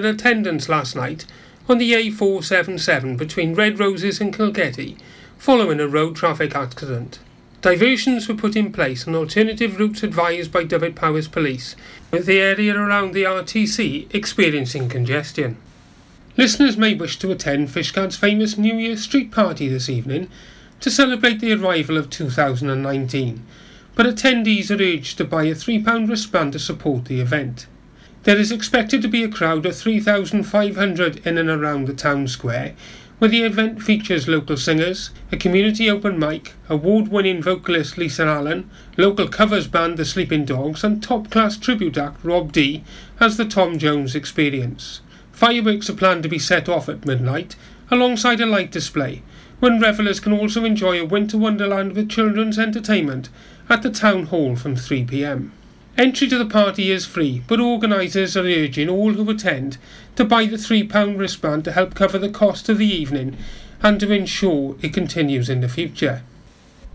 in attendance last night on the A477 between Red Roses and Kilgetty following a road traffic accident. Diversions were put in place and alternative routes advised by Dyfed Powys Police, with the area around the RTC experiencing congestion. Listeners may wish to attend Fishguard's famous New Year street party this evening to celebrate the arrival of 2019, but attendees are urged to buy a £3 wristband to support the event. There is expected to be a crowd of 3,500 in and around the town square, where the event features local singers, a community open mic, award winning vocalist Lisa Allen, local covers band The Sleeping Dogs, and top class tribute act Rob D as the Tom Jones Experience. Fireworks are planned to be set off at midnight, alongside a light display, when revellers can also enjoy a winter wonderland with children's entertainment at the town hall from 3 pm. Entry to the party is free, but organisers are urging all who attend to buy the £3 wristband to help cover the cost of the evening and to ensure it continues in the future.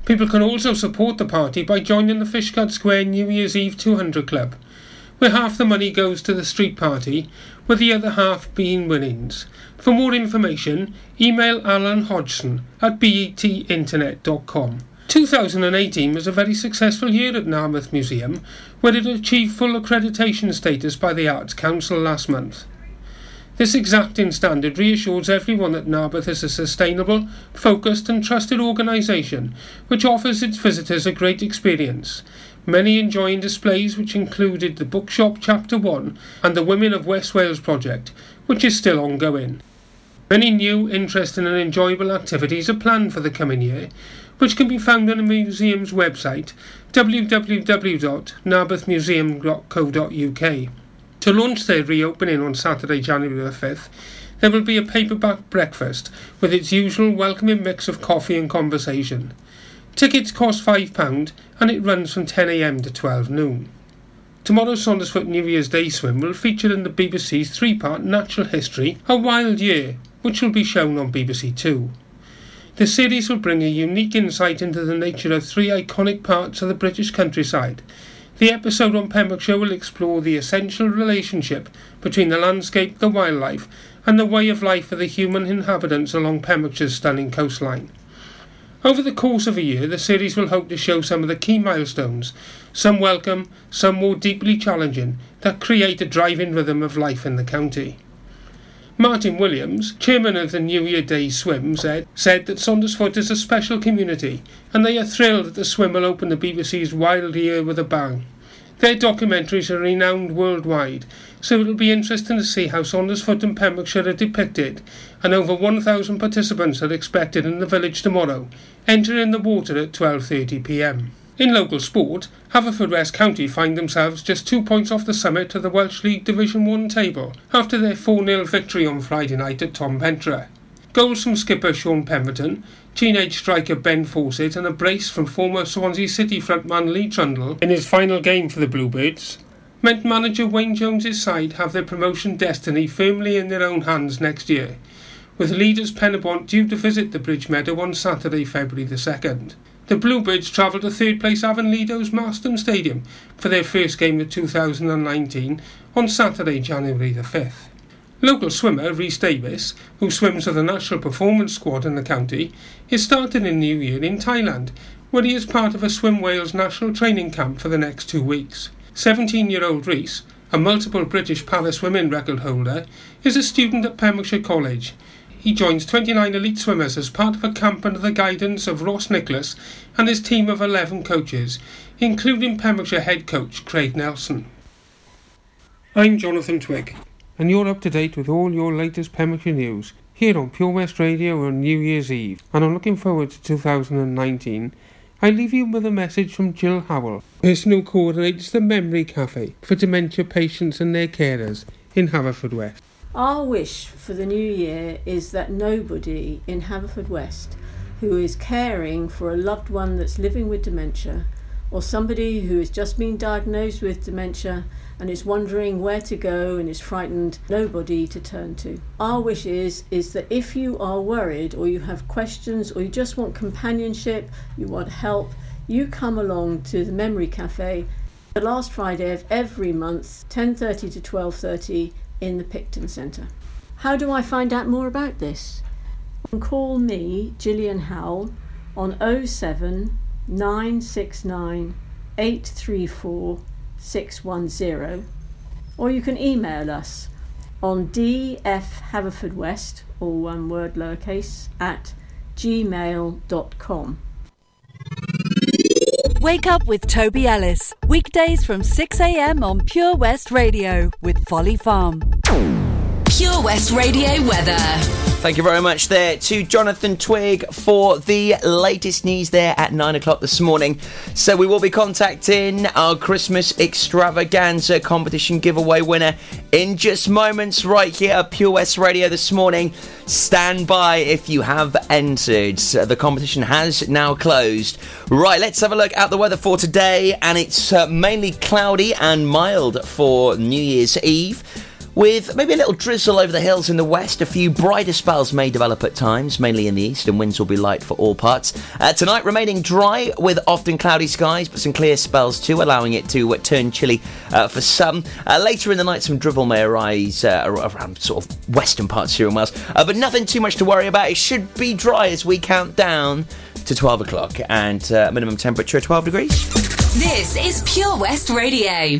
People can also support the party by joining the Fishguard Square New Year's Eve 200 Club, where half the money goes to the street party, with the other half being winnings. For more information, email Alan Hodgson at betinternet.com. 2018 was a very successful year at Narberth Museum, where it achieved full accreditation status by the Arts Council last month. This exacting standard reassures everyone that Narberth is a sustainable, focused, and trusted organisation which offers its visitors a great experience. Many enjoying displays which included the Bookshop Chapter 1 and the Women of West Wales project, which is still ongoing. Many new, interesting, and enjoyable activities are planned for the coming year, which can be found on the museum's website www.narberthmuseum.co.uk. To launch their reopening on Saturday, January the 5th, there will be a paperback breakfast with its usual welcoming mix of coffee and conversation. Tickets cost £5 and it runs from 10am to 12 noon. Tomorrow's Saundersfoot New Year's Day swim will feature in the BBC's three part natural history, A Wild Year, which will be shown on BBC Two. The series will bring a unique insight into the nature of three iconic parts of the British countryside. The episode on Pembrokeshire will explore the essential relationship between the landscape, the wildlife, and the way of life of the human inhabitants along Pembrokeshire's stunning coastline. Over the course of a year, the series will hope to show some of the key milestones, some welcome, some more deeply challenging, that create a driving rhythm of life in the county. Martin Williams, chairman of the New Year Day Swim, said, said that Saundersfoot is a special community and they are thrilled that the swim will open the BBC's Wild Year with a bang. Their documentaries are renowned worldwide, so it'll be interesting to see how Saundersfoot and Pembrokeshire are depicted, and over 1,000 participants are expected in the village tomorrow, entering the water at 12.30pm. In local sport, Haverfordwest County find themselves just two points off the summit of the Welsh League Division 1 table after their 4 0 victory on Friday night at Ton Pentre. Goals from skipper Sean Pemberton, teenage striker Ben Fawcett, and a brace from former Swansea City frontman Lee Trundle in his final game for the Bluebirds meant manager Wayne Jones's side have their promotion destiny firmly in their own hands next year, with leaders Penybont due to visit the Bridge Meadow on Saturday, February the 2nd. The Bluebirds travelled to third place Afan Lido's Marston Stadium for their first game of 2019 on Saturday, January the 5th. Local swimmer Rhys Davis, who swims for the national performance squad in the county, is starting a new year in Thailand, where he is part of a Swim Wales national training camp for the next two weeks. 17 year old Rhys, a multiple British para swimming record holder, is a student at Pembrokeshire College he joins 29 elite swimmers as part of a camp under the guidance of Ross Nicholas and his team of 11 coaches, including Pembrokeshire head coach Craig Nelson. I'm Jonathan Twig, and you're up to date with all your latest Pembrokeshire news here on Pure West Radio on New Year's Eve, and I'm looking forward to 2019. I leave you with a message from Jill Howell, personal coordinates the Memory Cafe for dementia patients and their carers in Haverfordwest. Our wish for the new year is that nobody in Haverfordwest who is caring for a loved one that's living with dementia or somebody who has just been diagnosed with dementia and is wondering where to go and is frightened, nobody to turn to. Our wish is, is that if you are worried or you have questions or you just want companionship, you want help, you come along to the Memory Cafe the last Friday of every month, 10:30 to 12:30 in the Picton Centre. How do I find out more about this? Call me, Gillian Howell, on 07 969 834 610, or you can email us on dfhaverfordwest, all one word lowercase, at gmail.com. Wake up with Toby Ellis. Weekdays from 6am on Pure West Radio with Folly Farm. Pure West Radio weather. Thank you very much there to Jonathan Twig for the latest news there at 9 o'clock this morning. So, we will be contacting our Christmas extravaganza competition giveaway winner in just moments right here at Pure West Radio this morning. Stand by if you have entered. The competition has now closed. Right, let's have a look at the weather for today, and it's uh, mainly cloudy and mild for New Year's Eve with maybe a little drizzle over the hills in the west. A few brighter spells may develop at times, mainly in the east, and winds will be light for all parts. Uh, tonight, remaining dry with often cloudy skies, but some clear spells too, allowing it to uh, turn chilly uh, for some. Uh, later in the night, some drizzle may arise uh, around sort of western parts here in Wales, uh, but nothing too much to worry about. It should be dry as we count down to 12 o'clock and minimum temperature 12 degrees. This is Pure West Radio.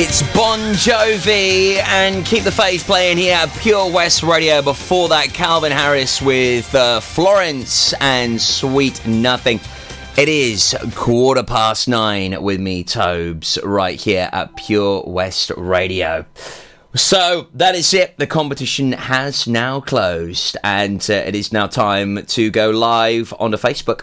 It's Bon Jovi and Keep the Faith playing here at Pure West Radio. Before that, Calvin Harris with uh, Florence and Sweet Nothing. It is quarter past nine with me, Tobes, right here at Pure West Radio. So that is it. The competition has now closed, and uh, it is now time to go live on the Facebook.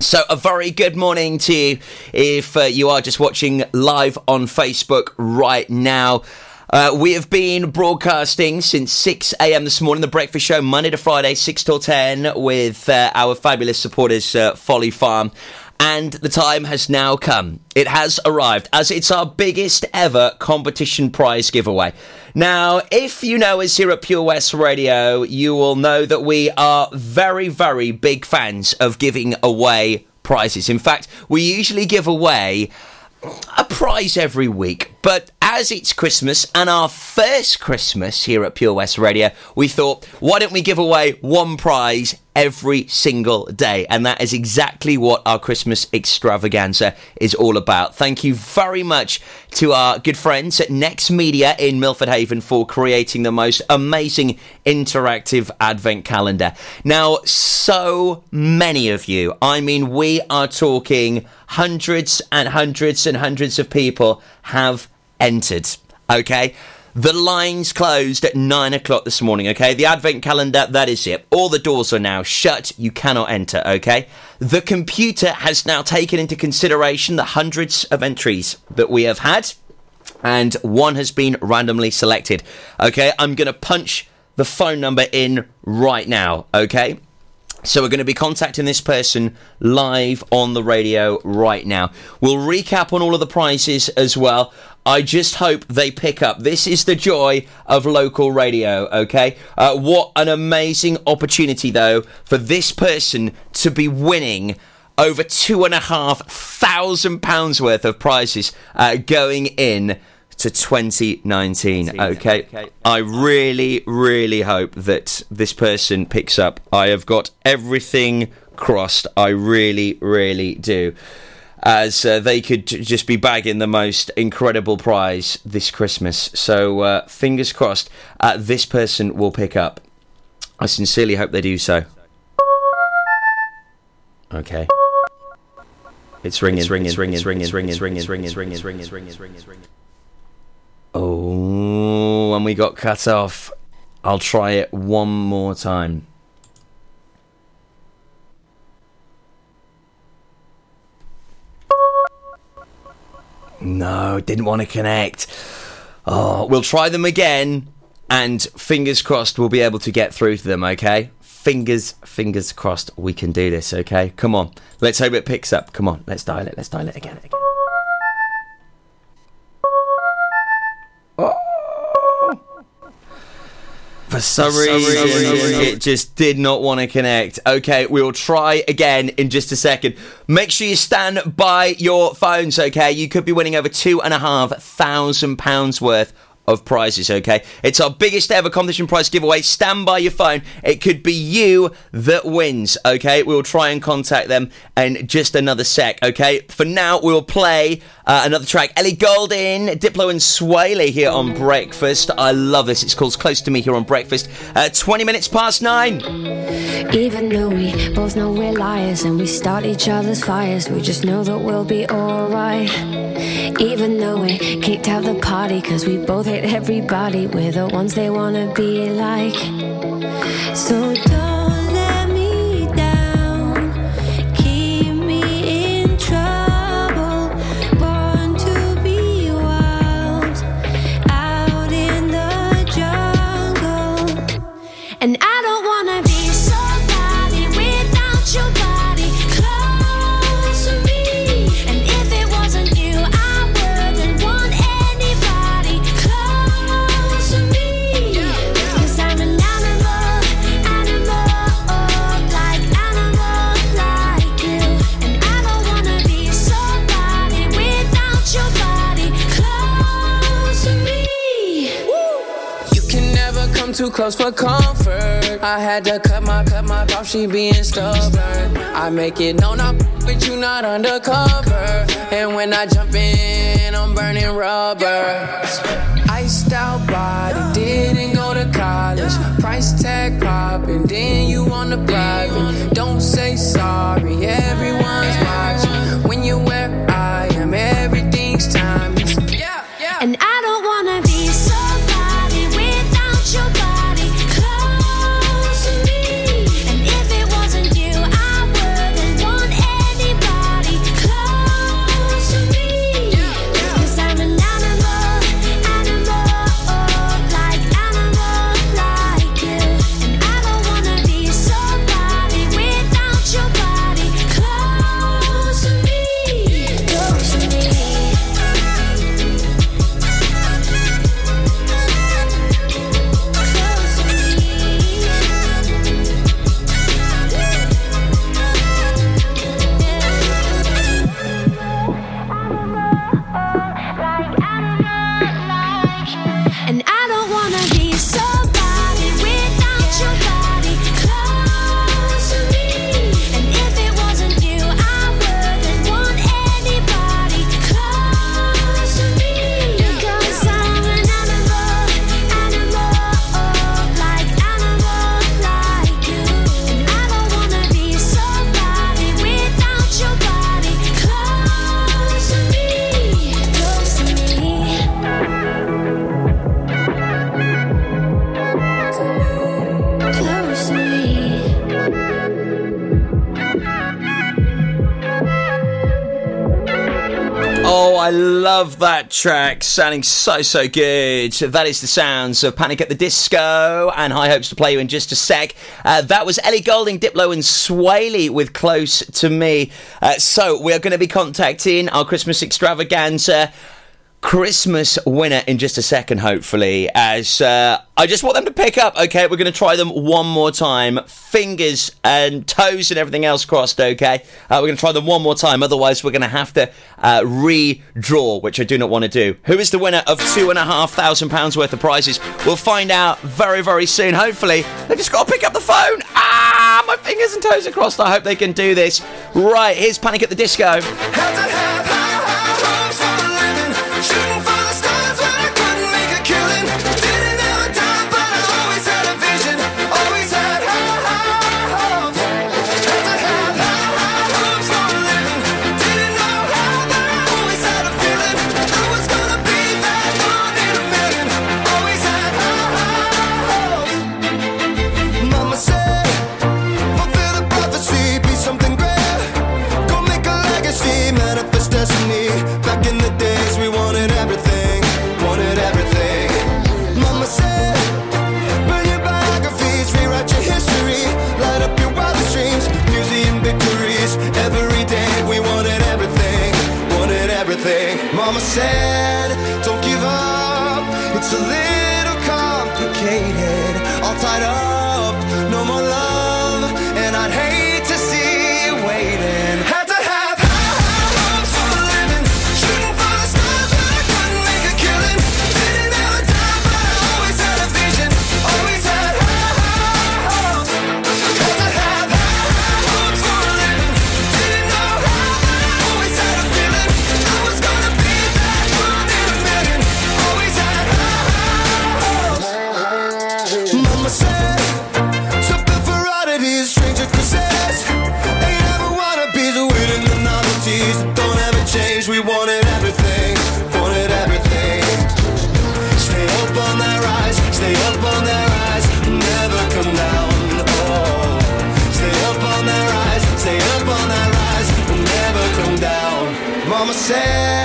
So, a very good morning to you if uh, you are just watching live on Facebook right now. Uh, we have been broadcasting since 6 a.m. this morning, the breakfast show, Monday to Friday, 6 till 10, with uh, our fabulous supporters, uh, Folly Farm. And the time has now come. It has arrived as it's our biggest ever competition prize giveaway. Now, if you know us here at Pure West Radio, you will know that we are very, very big fans of giving away prizes. In fact, we usually give away a prize every week. But as it's Christmas and our first Christmas here at Pure West Radio, we thought, why don't we give away one prize every single day? And that is exactly what our Christmas extravaganza is all about. Thank you very much to our good friends at Next Media in Milford Haven for creating the most amazing interactive advent calendar. Now, so many of you, I mean, we are talking hundreds and hundreds and hundreds of people have entered. Okay. The lines closed at nine o'clock this morning, okay? The advent calendar, that is it. All the doors are now shut. You cannot enter, okay? The computer has now taken into consideration the hundreds of entries that we have had, and one has been randomly selected, okay? I'm to punch the phone number in right now, okay? So we're going to be contacting this person live on the radio right now. We'll recap on all of the prizes as well. I just hope they pick up. This is the joy of local radio, okay? Uh, what an amazing opportunity, though, for this person to be winning over two and a half thousand pounds worth of prizes uh, going in to 2019. Okay. okay. I really, really hope that this person picks up. I have got everything crossed. I really, really do. As uh, they could just be bagging the most incredible prize this Christmas. So, uh, fingers crossed, uh, this person will pick up. I sincerely hope they do so. Okay. It's ringing, it's ringing, it's ringing, it's ringing, it's ringing, it's ringing, it's ringing, it's ringing, it's ringing, it's ringing, it's ringing, it's ringing. Oh, and we got cut off. I'll try it one more time. No, didn't want to connect. Oh, we'll try them again, and fingers crossed we'll be able to get through to them, okay? Fingers, fingers crossed we can do this, okay? Come on. Let's hope it picks up. Come on, let's dial it. Let's dial it again. again. For some, reason, it just did not want to connect. Okay, we'll try again in just a second. Make sure you stand by your phones, okay? You could be winning over two and a half thousand pounds worth of prizes, okay? It's our biggest ever competition prize giveaway. Stand by your phone. It could be you that wins, okay? We'll try and contact them in just another sec, okay? For now, we'll play uh, another track. Ellie Goulding, Diplo and Swae Lee here on Breakfast. I love this. It's called Close to Me here on Breakfast. Uh, 20 minutes past nine. Even though we both know we're liars and we start each other's fires, we just know that we'll be alright. Even though we kicked out the party because we both hate everybody, we're the ones they wanna be like. So don't too close for comfort. I had to cut my, cut my off, she being stubborn. I make it known I'm with you not undercover. And when I jump in, I'm burning rubber. Iced out body, didn't go to college. Price tag popping, then you on the private. Don't say sorry, everyone's watching. When you where I am, everything's timeless. And I don't sounding so, so good. That is the sounds of Panic at the Disco and High Hopes to Play You in just a sec. Uh, that was Ellie Goulding, Diplo, and Swae Lee with Close to Me. Uh, so we are going to be contacting our Christmas extravaganza. Christmas winner in just a second, hopefully, as uh, I just want them to pick up. Okay, we're going to try them one more time. Fingers and toes and everything else crossed, okay? Uh, we're going to try them one more time. Otherwise, we're going to have to uh, redraw, which I do not want to do. Who is the winner of £2,500 worth of prizes? We'll find out very, very soon. Hopefully, they've just got to pick up the phone. Ah, my fingers and toes are crossed. I hope they can do this. Right, here's Panic at the Disco. said.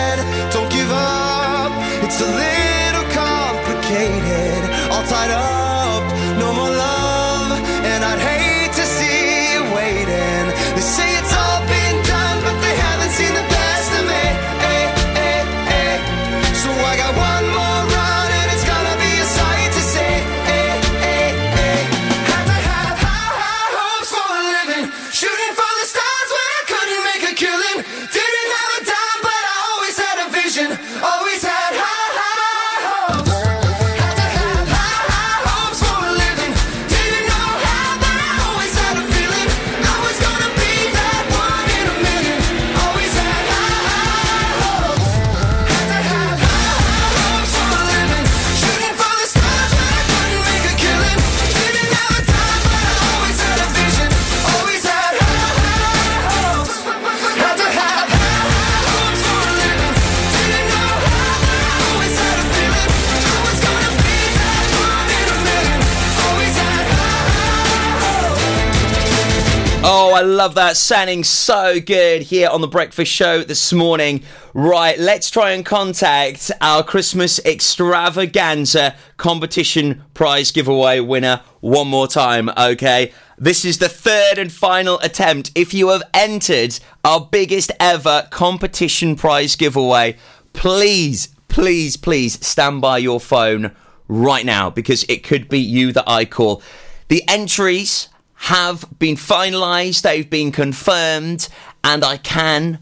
Love that. Sounding so good here on the breakfast show this morning. Right, let's try and contact our Christmas extravaganza competition prize giveaway winner one more time, okay? This is the third and final attempt. If you have entered our biggest ever competition prize giveaway, please, please, please stand by your phone right now because it could be you that I call. The entries have been finalised, they've been confirmed, and I can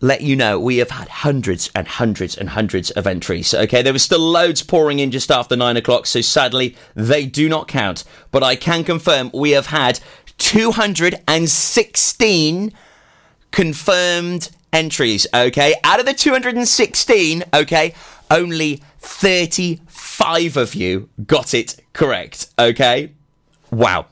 let you know we have had hundreds and hundreds and hundreds of entries. Okay, there were still loads pouring in just after nine o'clock, so sadly they do not count. But I can confirm we have had 216 confirmed entries. Okay, out of the 216, okay, only 35 of you got it correct. Okay, wow.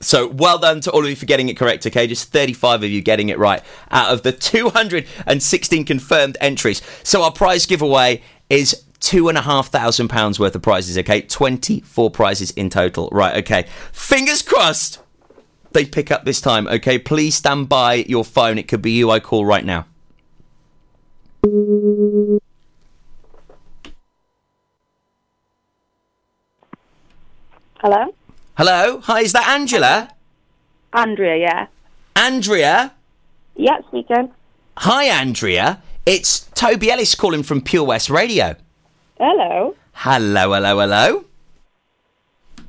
So well done to all of you for getting it correct, okay? Just 35 of you getting it right out of the 216 confirmed entries. So our prize giveaway is two and a half thousand pounds worth of prizes, okay? 24 prizes in total. Right, okay. Fingers crossed they pick up this time, okay? Please stand by your phone. It could be you I call right now. Hello? Hello? Hi, is that Angela? Andrea, yeah. Andrea? Yeah, speaking. Hi, Andrea. It's Toby Ellis calling from Pure West Radio. Hello. Hello, hello, hello.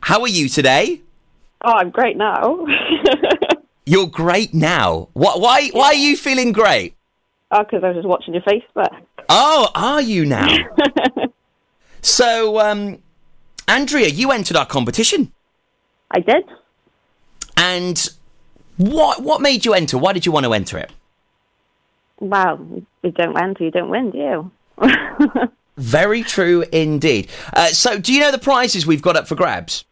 How are you today? Oh, I'm great now. You're great now. Why? Why, why are you feeling great? oh, because I was just watching your Facebook. Oh, are you now? so, um, Andrea, you entered our competition, I did. and what what made you enter? Why did you want to enter it? Well, you don't till you don't win, do you? Very true indeed. Uh, so, do you know the prizes we've got up for grabs?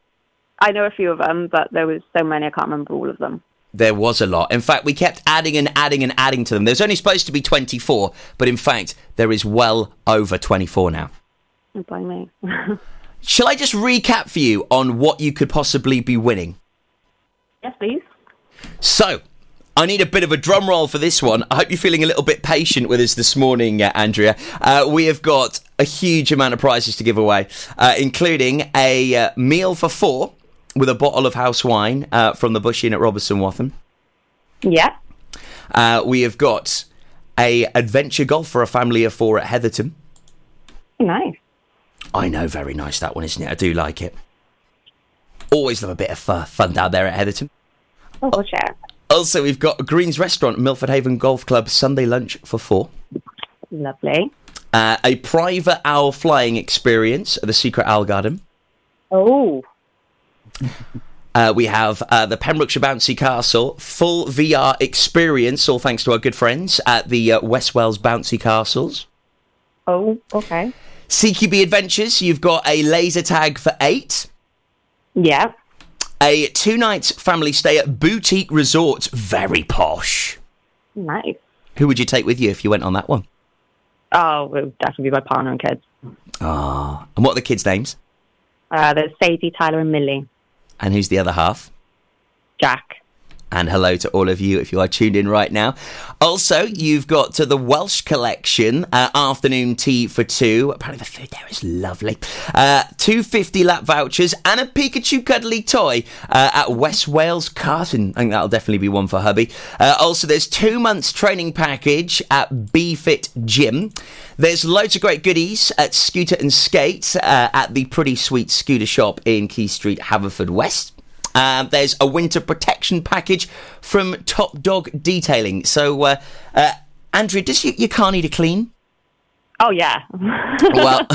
I know a few of them, but there was so many I can't remember all of them. There was a lot. In fact, we kept adding and adding and adding to them. There's only supposed to be 24, but in fact, there is well over 24 now. Don't blame me. Shall I just recap for you on what you could possibly be winning? yes, please. So, I need a bit of a drum roll for this one. I hope you're feeling a little bit patient with us this morning, uh, Andrea. Uh, we have got a huge amount of prizes to give away, uh, including a uh, meal for four with a bottle of house wine uh, from the Bush Inn at Robeston Wathen. Yeah. Uh, we have got a adventure golf for a family of four at Heatherton. Nice. I know, very nice that one, isn't it? I do like it. Always love a bit of uh, fun down there at Heatherton. Oh, yeah. Also, we've got Green's Restaurant, Milford Haven Golf Club, Sunday lunch for four. Lovely. Uh, a private owl flying experience at the Secret Owl Garden. Oh, Uh, we have uh, the Pembrokeshire Bouncy Castle full VR experience, all thanks to our good friends at the uh, West Wales Bouncy Castles. oh, okay. CQB Adventures, you've got a laser tag for eight. Yeah. A two nights family stay at Boutique Resorts, very posh. Nice. Who would you take with you if you went on that one? Oh, it would definitely be my partner and kids. Ah, and what are the kids' names? Uh, there's Sadie, Tyler, and Millie. And who's the other half? Jack. And hello to all of you if you are tuned in right now. Also, you've got to the Welsh collection, uh, afternoon tea for two. Apparently, the food there is lovely. Uh, two 50 lap vouchers and a Pikachu cuddly toy uh, at West Wales Karting. I think that'll definitely be one for hubby. Uh, also, there's two months training package at BFit Gym. There's loads of great goodies at Scooter and Skate uh, at the Pretty Sweet Scooter Shop in Quay Street, Haverford Um, there's a winter protection package from Top Dog Detailing. So, uh, uh, Andrea, does you, your car need a clean? Oh, yeah. well,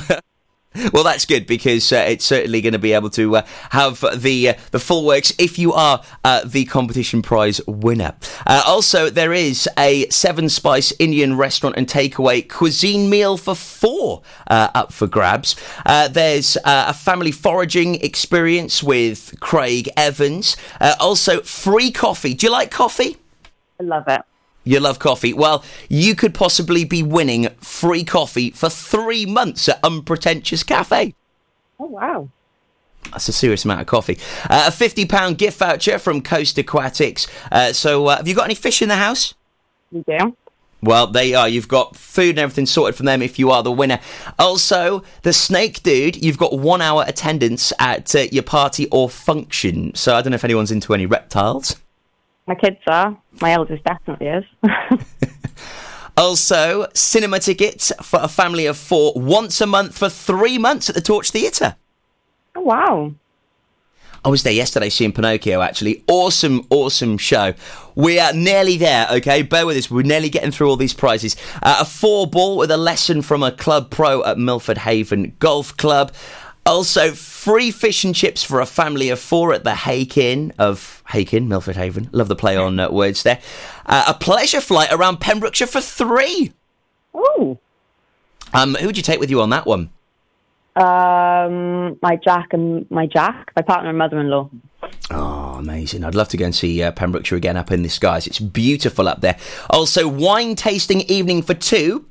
well, that's good because uh, it's certainly going to be able to uh, have the uh, the full works if you are uh, the competition prize winner. Uh, also, there is a seven spice Indian restaurant and takeaway cuisine meal for four uh, up for grabs. There's a family foraging experience with Craig Evans. Also, free coffee. Do you like coffee? I love it. You love coffee. Well, you could possibly be winning free coffee for three months at Unpretentious Cafe. Oh, wow. That's a serious amount of coffee. Uh, a £50 gift voucher from Coast Aquatics. Uh, so, uh, have you got any fish in the house? You do? Well, there you are. You've got food and everything sorted from them if you are the winner. Also, the Snake Dude, you've got one hour attendance at uh, your party or function. So, I don't know if anyone's into any reptiles. My kids are. My eldest definitely is. Also, cinema tickets for a family of four once a month for three months at the Torch Theatre. oh, wow. I was there yesterday seeing Pinocchio, actually. Awesome, awesome show. We are nearly there, okay? Bear with us. We're nearly getting through all these prizes. Uh, a four ball with a lesson from a club pro at Milford Haven Golf Club. Also, free fish and chips for a family of four at the Hake Inn of Hakin, Milford Haven. Love the play on uh, words there. Uh, a pleasure flight around Pembrokeshire for three. Oh. Um, who'd you take with you on that one? Um, my Jack and my Jack, my partner and mother-in-law. Oh, amazing. I'd love to go and see uh, Pembrokeshire again up in the skies. It's beautiful up there. Also, wine tasting evening for two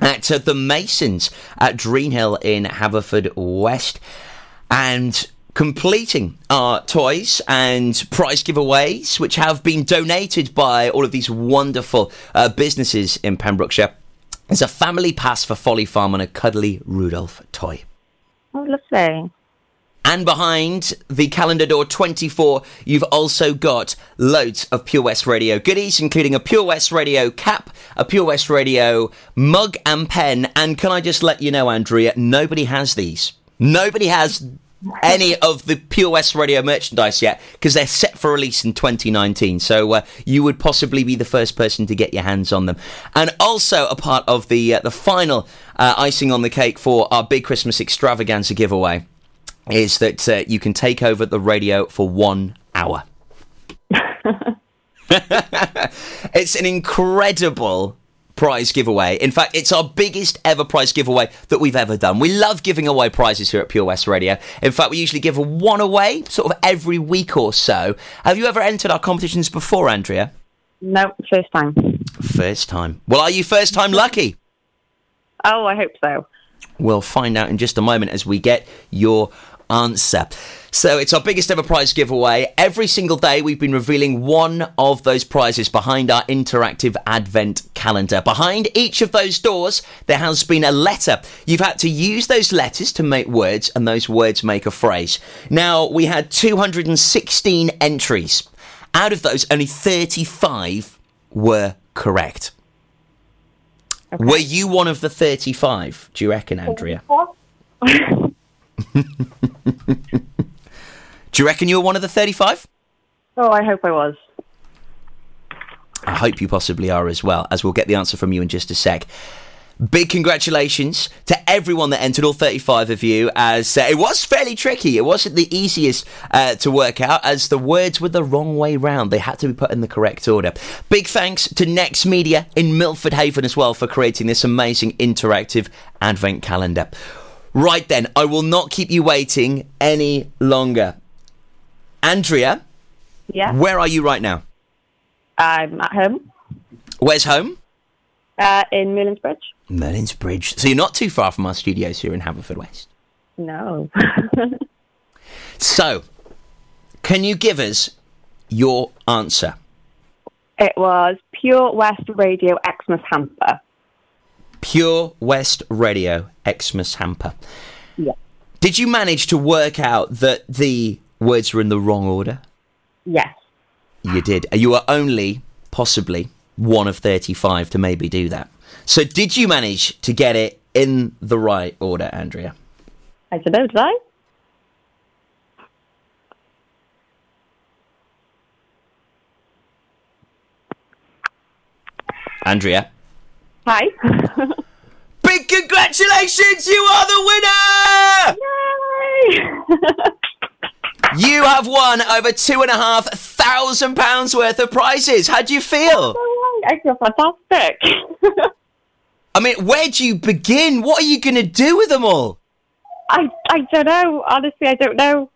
at uh, the Masons at Greenhill in Haverfordwest. And completing our toys and prize giveaways, which have been donated by all of these wonderful uh, businesses in Pembrokeshire. There's a family pass for Folly Farm and a cuddly Rudolph toy. Oh, lovely. And behind the calendar door 24, you've also got loads of Pure West Radio goodies, including a Pure West Radio cap, a Pure West Radio mug and pen. And can I just let you know, Andrea, nobody has these. Nobody has any of the Pure West Radio merchandise yet because they're set for release in 2019. So uh, you would possibly be the first person to get your hands on them. And also a part of the uh, the final uh, icing on the cake for our big Christmas extravaganza giveaway is that uh, you can take over the radio for one hour. it's an incredible prize giveaway. In fact, it's our biggest ever prize giveaway that we've ever done. We love giving away prizes here at Pure West Radio. In fact, we usually give one away sort of every week or so. Have you ever entered our competitions before, Andrea? No, first time. First time. Well, are you first time lucky? Oh, I hope so. We'll find out in just a moment as we get your answer. So it's our biggest ever prize giveaway. Every single day we've been revealing one of those prizes behind our interactive advent calendar. Behind each of those doors there has been a letter. You've had to use those letters to make words and those words make a phrase. Now we had 216 entries. Out of those only 35 were correct. Were you one of the 35, do you reckon, Andrea? Do you reckon you were one of the 35? Oh, I hope I was. I hope you possibly are as well, as we'll get the answer from you in just a sec. Big congratulations to everyone that entered, all 35 of you, as uh, it was fairly tricky. It wasn't the easiest uh, to work out, as the words were the wrong way round. They had to be put in the correct order. Big thanks to Next Media in Milford Haven as well for creating this amazing interactive advent calendar. Right then, I will not keep you waiting any longer. Andrea, Yeah. where are you right now? I'm at home Where's home? uh, in Merlin's Bridge. Merlin's Bridge. So you're not too far from our studios here in Haverfordwest. No. So, can you give us your answer? it was Pure West Radio Xmas Hamper. Pure West Radio Xmas Hamper. Yeah. Did you manage to work out that the words were in the wrong order? Yes. You did. You were only possibly one of 35 to maybe do that. So, did you manage to get it in the right order, Andrea? I don't know, did I? Andrea? Hi. Big congratulations! You are the winner! Yay! You have won over two and a half thousand pounds worth of prizes. How do you feel? I feel fantastic. I mean, where do you begin? What are you going to do with them all? I I don't know. Honestly, I don't know.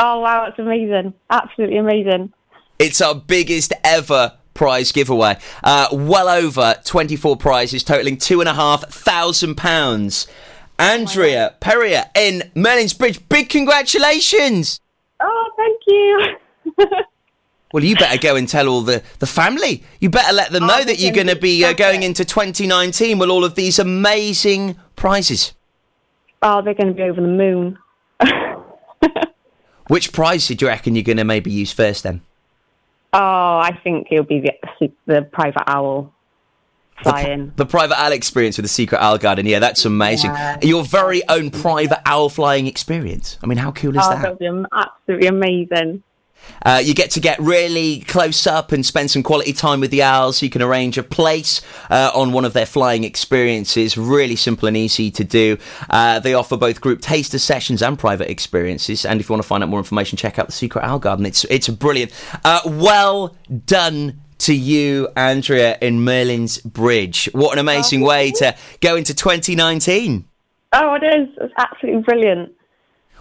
Oh wow, it's amazing. Absolutely amazing. It's our biggest ever prize giveaway. Uh, well over 24 prizes, totaling two and a half thousand pounds. Andrea Perrier in Merlin's Bridge. Big congratulations! Oh, thank you. Well, you better go and tell all the, the family. You better let them Oh, know that you're going to be uh, going into 2019 with all of these amazing prizes. oh, they're going to be over the moon. Which prize do you reckon you're going to maybe use first then? Oh, I think it'll be the, the private owl flying. The private owl experience with the secret owl garden. Yeah, that's amazing. Yeah. Your very own private owl flying experience. I mean, how cool is Oh, that? that'll be absolutely amazing. Uh, you get to get really close up and spend some quality time with the owls. You can arrange a place uh, on one of their flying experiences. Really simple and easy to do. Uh, they offer both group taster sessions and private experiences. And if you want to find out more information, check out the Secret Owl Garden. It's it's brilliant. Uh, well done. To you, Andrea, in Merlin's Bridge. What an amazing way to go into 2019. Oh, it is. It's absolutely brilliant.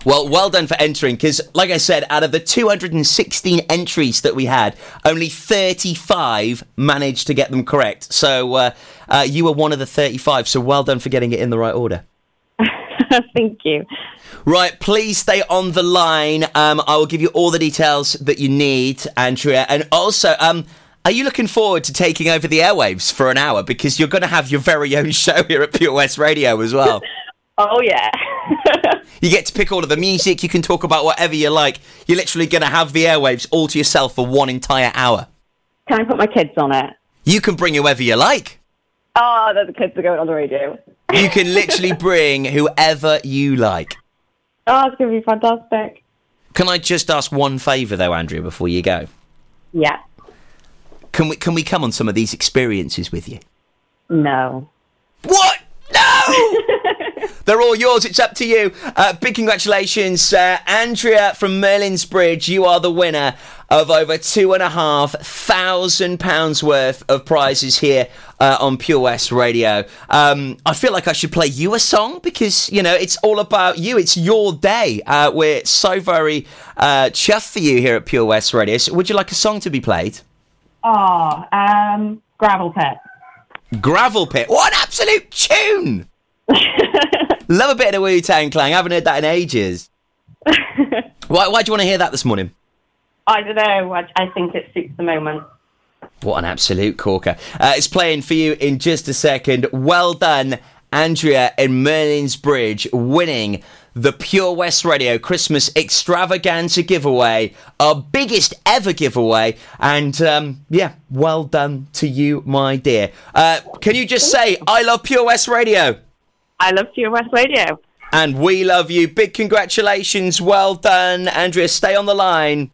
Well, well done for entering because, like I said, out of the 216 entries that we had, only 35 managed to get them correct. So uh, uh, you were one of the 35. So well done for getting it in the right order. Thank you. Right, please stay on the line. Um, I will give you all the details that you need, Andrea. And also, um, are you looking forward to taking over the airwaves for an hour? Because you're going to have your very own show here at Pure West Radio as well. Oh, yeah. You get to pick all of the music. You can talk about whatever you like. You're literally going to have the airwaves all to yourself for one entire hour. Can I put my kids on it? You can bring whoever you like. Oh, the kids are going on the radio. You can literally bring whoever you like. Oh, it's going to be fantastic. Can I just ask one favour though, Andrea, before you go? Yeah. Can we can we come on some of these experiences with you? No. What? No! They're all yours. It's up to you. Uh, big congratulations, uh, Andrea from Merlin's Bridge. You are the winner of over two and a half thousand pounds worth of prizes here uh, on Pure West Radio. Um, I feel like I should play you a song because you know it's all about you. It's your day. Uh, we're so very uh, chuffed for you here at Pure West Radio. So would you like a song to be played? Oh, um, gravel pit. Gravel Pit. What an absolute tune! Love a bit of the Wu Tang Clan. I haven't heard that in ages. why, why do you want to hear that this morning? I don't know. I, I think it suits the moment. What an absolute corker. Uh, it's playing for you in just a second. Well done, Andrea in Merlin's Bridge, winning the Pure West Radio Christmas Extravaganza giveaway, our biggest ever giveaway. And um, yeah, well done to you, my dear. Uh, can you just say, I love Pure West Radio? I love Pure West Radio. And we love you. Big congratulations. Well done, Andrea. Stay on the line.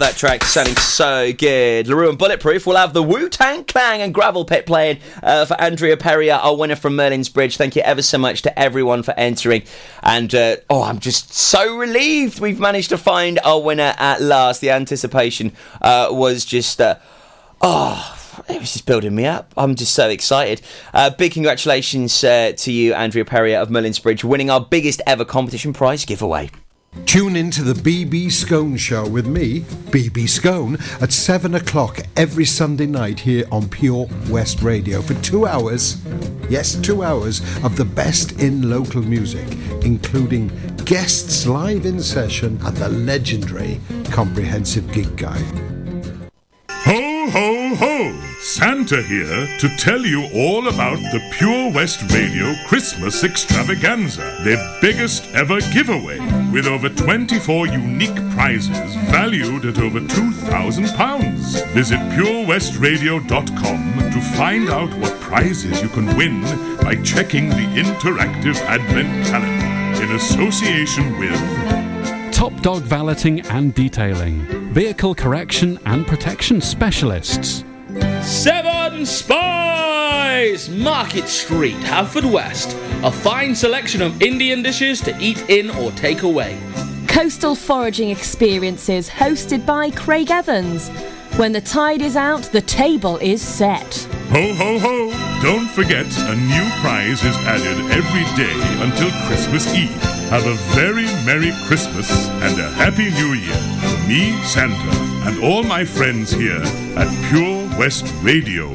That track. Sounding so good. La Roux and Bulletproof will have the Wu Tang Clan and Gravel Pit playing uh, for Andrea Perrier, our winner from Merlin's Bridge. Thank you ever so much to everyone for entering. And uh, oh, I'm just so relieved we've managed to find our winner at last. The anticipation uh, was just. Uh, oh. It was just building me up. I'm just so excited. Uh, big congratulations uh, to you, Andrea Perrier of Merlin's Bridge, winning our biggest ever competition prize giveaway. Tune in to the BB Scone Show with me, BB Scone, at 7 o'clock every Sunday night here on Pure West Radio for two hours. Yes, two hours of the best in local music, including guests live in session and the legendary Comprehensive Gig Guide. Ho, ho, ho! Santa here to tell you all about the Pure West Radio Christmas Extravaganza, their biggest ever giveaway, with over 24 unique prizes valued at over £2,000. Visit purewestradio.com to find out what prizes you can win by checking the interactive Advent calendar in association with Top Dog Valeting and Detailing, Vehicle Correction and Protection Specialists. Seven Spice! Market Street, Haverfordwest. A fine selection of Indian dishes to eat in or take away. Coastal foraging experiences hosted by Craig Evans. When the tide is out, the table is set. Ho, ho, ho! Don't forget, a new prize is added every day until Christmas Eve. Have a very Merry Christmas and a Happy New Year from me, Santa, and all my friends here at Pure West Radio.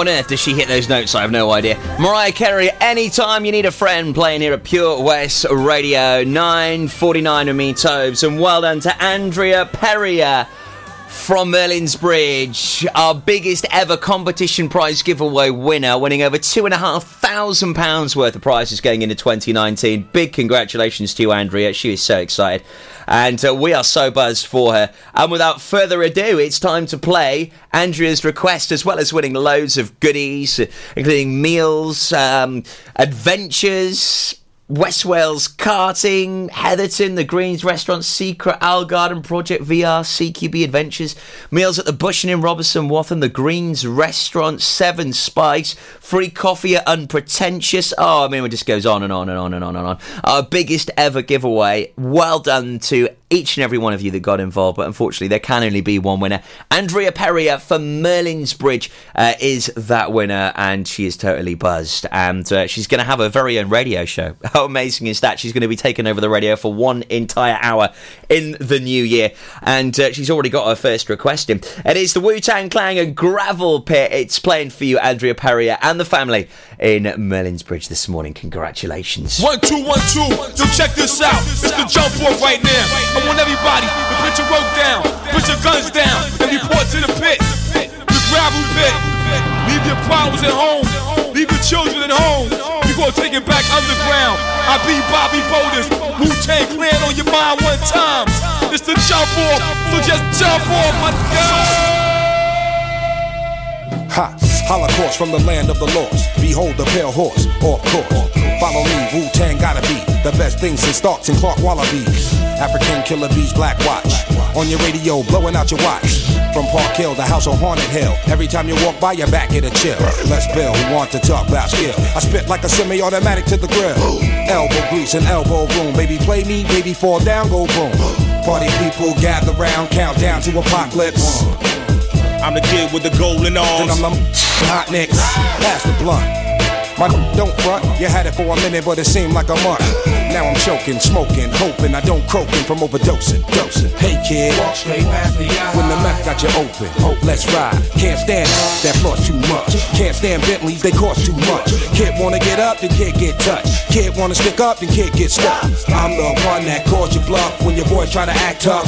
On earth does she hit those notes? I have no idea. Mariah Carey, anytime you need a friend, playing here at Pure West Radio, 9.49 with me, Tobes. And well done to Andrea Perrier from Merlin's Bridge, our biggest ever competition prize giveaway winner, winning over two and a half thousand pounds worth of prizes going into 2019. Big congratulations to you, Andrea. She is so excited. And uh, we are so buzzed for her. And without further ado, it's time to play Andrea's request, as well as winning loads of goodies, including meals, um, adventures, West Wales karting, Heatherton, the Greens Restaurant, Secret, Owl Garden Project VR, CQB Adventures, meals at the Bush Inn in Robeston Wathen, the Greens Restaurant, Seven Spice, free coffee at Unpretentious. Oh, I mean, it just goes on and on and on and on and on. Our biggest ever giveaway. Well done to each and every one of you that got involved, but unfortunately, there can only be one winner. Andrea Perrier from Merlin's Bridge uh, is that winner, and she is totally buzzed. And uh, she's going to have her very own radio show. How amazing is that? She's going to be taking over the radio for one entire hour in the new year, and uh, she's already got her first request in. It is the Wu Tang Clan and Gravel Pit. It's playing for you, Andrea Perrier, and the family in Merlin's Bridge this morning. Congratulations. One, two, one, two. Yo, check this out. It's the jump off right now. I want everybody to put your rope down, put your guns down, and report to the pit. The gravel pit. Leave your problems at home. Leave your children at home. We gonna take it back underground. I be Bobby Boulders. Wu Tang Clan on your mind one time. It's the jump off. So just jump off, my God. Ha! Holocaust from the land of the lost. Behold the pale horse, off course. Follow me, Wu Tang gotta be the best thing since Starks and Clark Wallabees. African killer bees, black watch. On your radio, blowing out your watch. From Park Hill, the house on Haunted Hill. Every time you walk by, your back get a chill. Let's Bill, who want to talk about skill. I spit like a semi-automatic to the grill. Elbow grease and elbow room. Baby, play me, baby, fall down, go boom. Party people gather round, count down to apocalypse. I'm the kid with the golden arms. And I'm the hot nicks. Pass the blunt. My don't front. You had it for a minute, but it seemed like a month. Now I'm choking, smoking, hoping I don't croaking from overdosing. Dosing. Hey kid, walk straight past me when the meth got you open, hope let's ride. Can't stand it, that floor's too much. Can't stand Bentleys, they cost too much. Kid wanna get up, then kid get touched. Kid wanna stick up, then kid get stuck. I'm the one that calls you bluff when your boys try to act tough.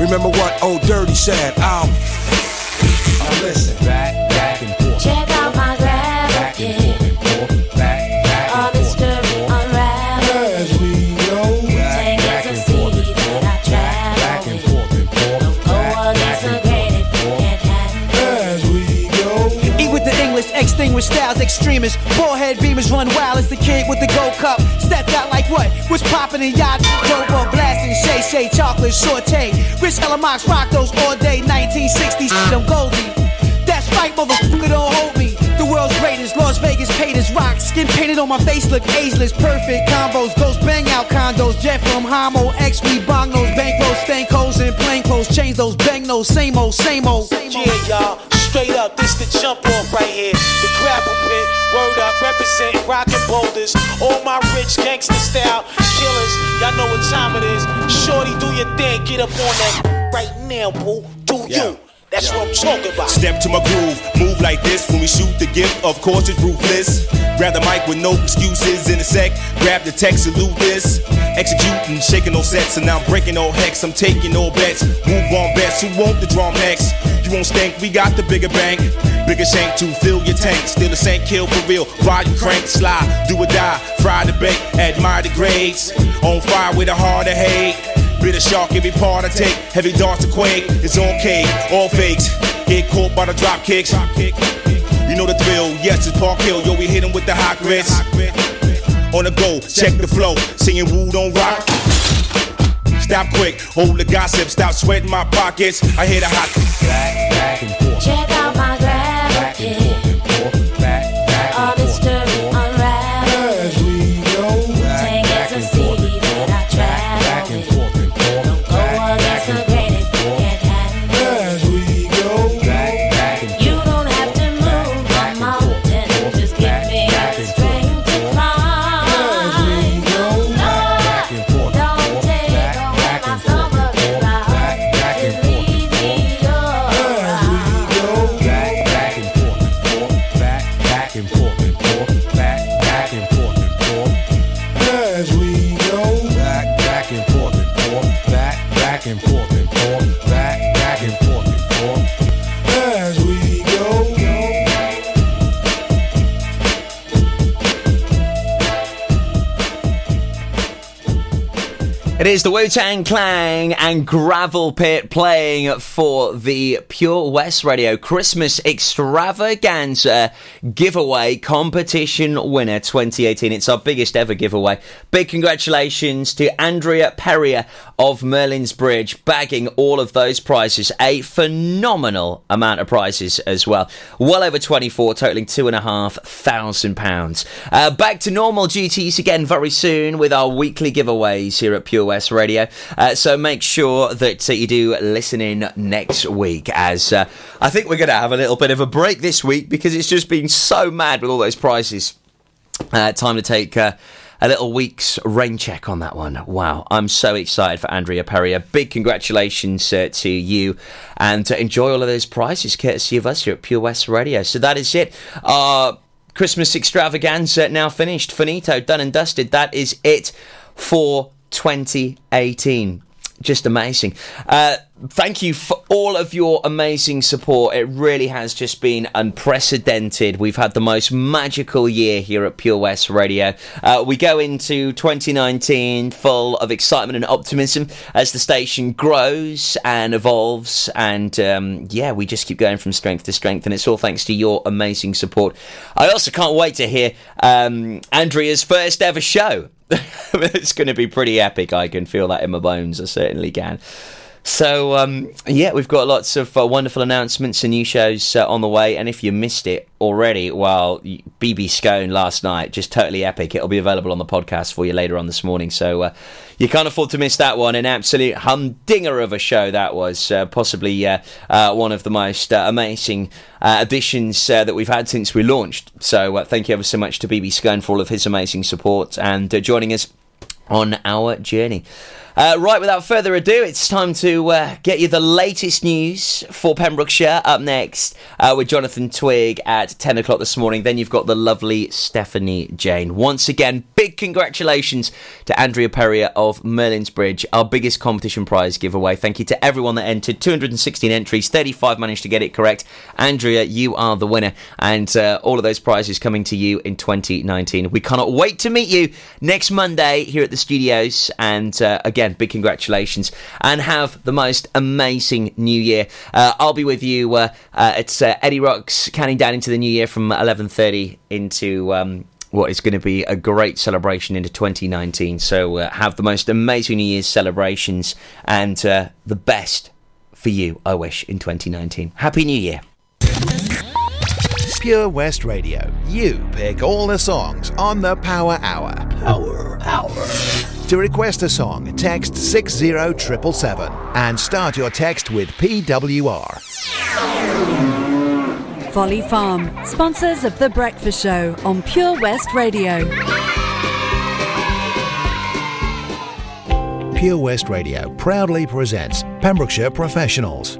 Remember what old Dirty said? Um, I'll now listen. Back, back extremists. Forehead beamers run wild as the kid with the gold cup. Stepped out like what? Was popping in yacht, robo blasting, Shay Shay, chocolate saute. Rich Elamox rock those all day, 1960s. Shit, I'm Goldie. That's right, motherfucker, don't hold me. The world's greatest, Las Vegas paid as rock. Skin painted on my face, look ageless. Perfect combos, those bang out condos. Jet from Homo, X, we bong those bankrolls, stank holes, and plain clothes. Change those bang those, same old, same old. Yeah, y'all. Straight up, this the jump off right here. The gravel pit, word up, represent rockin' boulders. All my rich gangster style killers. Y'all know what time it is. Shorty, do your thing, get up on that right now, boo. Do you? That's what I'm talking about. Step to my groove, move like this when we shoot the gift. Of course, it's ruthless. Grab the mic with no excuses in a sec. Grab the text, salute this. Executing, shaking no sets, and now I'm breaking no hex. I'm taking no bets. Move on bets. Who want the drum next? You won't stink. We got the bigger bank, bigger shank to fill your tank. Still the same kill for real. Ride you crank, slide, do or die. Fry the bait, admire the grades. On fire with a heart of hate. Bitter shark, every part I take. Heavy darts to quake. It's on cake, all fakes. Get caught by the drop kicks. You know the thrill. Yes, it's Park Hill. Yo, we hit 'em with the hot grits. On the go, check the flow. Singing Woo don't rock. Stop quick, hold the gossip. Stop sweating my pockets. I hear the hot. Check is the Wu Tang Clan and Gravel Pit playing for the Pure West Radio Christmas Extravaganza giveaway competition winner 2018. It's our biggest ever giveaway. Big congratulations to Andrea Perrier of Merlin's Bridge, bagging all of those prizes. A phenomenal amount of prizes as well. Well over 24, totaling two and a half thousand pounds. Uh, back to normal duties again very soon with our weekly giveaways here at Pure West Radio. Uh, so make sure that uh, you do listen in next week, as uh, I think we're going to have a little bit of a break this week because it's just been so mad with all those prizes. Uh, time to take uh, a little week's rain check on that one. Wow, I'm so excited for Andrea Perrier. Big congratulations uh, to you and to enjoy all of those prizes courtesy of us here at Pure West Radio. So that is it. Our Christmas extravaganza now finished. Finito, done and dusted. That is it for 2018 just amazing. Uh, thank you for all of your amazing support. It really has just been unprecedented. We've had the most magical year here at Pure West Radio. Uh, we go into 2019 full of excitement and optimism as the station grows and evolves. And um, yeah, we just keep going from strength to strength. And it's all thanks to your amazing support. I also can't wait to hear um, Andrea's first ever show. it's going to be pretty epic. I can feel that in my bones. I certainly can. So um, yeah, we've got lots of uh, wonderful announcements and new shows uh, on the way. And if you missed it already, well, BB Scone last night, just totally epic. It'll be available on the podcast for you later on this morning. So uh, you can't afford to miss that one. An absolute humdinger of a show that was. Uh, possibly uh, uh, one of the most uh, amazing uh, additions uh, that we've had since we launched. So thank you ever so much to BB Scone for all of his amazing support and joining us on our journey. Uh, right, without further ado, it's time to uh, get you the latest news for Pembrokeshire. Up next uh, with Jonathan Twig at 10 o'clock this morning. Then you've got the lovely Stephanie Jane. Once again, big congratulations to Andrea Perrier of Merlin's Bridge, our biggest competition prize giveaway. Thank you to everyone that entered. 216 entries, 35 managed to get it correct. Andrea, you are the winner, and uh, all of those prizes coming to you in 2019. We cannot wait to meet you next Monday here at the studios. And uh, again, big congratulations and have the most amazing new year. Uh, I'll be with you. Uh, uh, it's uh, Eddie Rocks counting down into the new year from 11:30 into. Um, what is going to be a great celebration into 2019. So, uh, have the most amazing New Year's celebrations and uh, the best for you, I wish, in 2019. Happy New Year. Pure West Radio. You pick all the songs on the Power Hour. Power Hour. To request a song, text 60777 and start your text with PWR. Folly Farm, sponsors of The Breakfast Show on Pure West Radio. Pure West Radio proudly presents Pembrokeshire Professionals.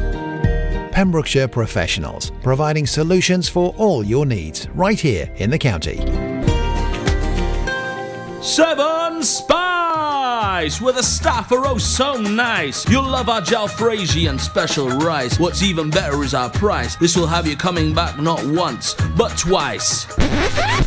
Pembrokeshire Professionals, providing solutions for all your needs right here in the county. Seven Spice, With a staff are oh so nice. You'll love our jalfrezi and special rice. What's even better is our price. This will have you coming back not once, but twice.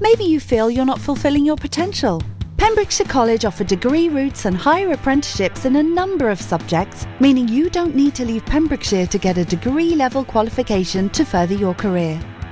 Maybe you feel you're not fulfilling your potential. Pembrokeshire College offer degree routes and higher apprenticeships in a number of subjects, meaning you don't need to leave Pembrokeshire to get a degree level qualification to further your career.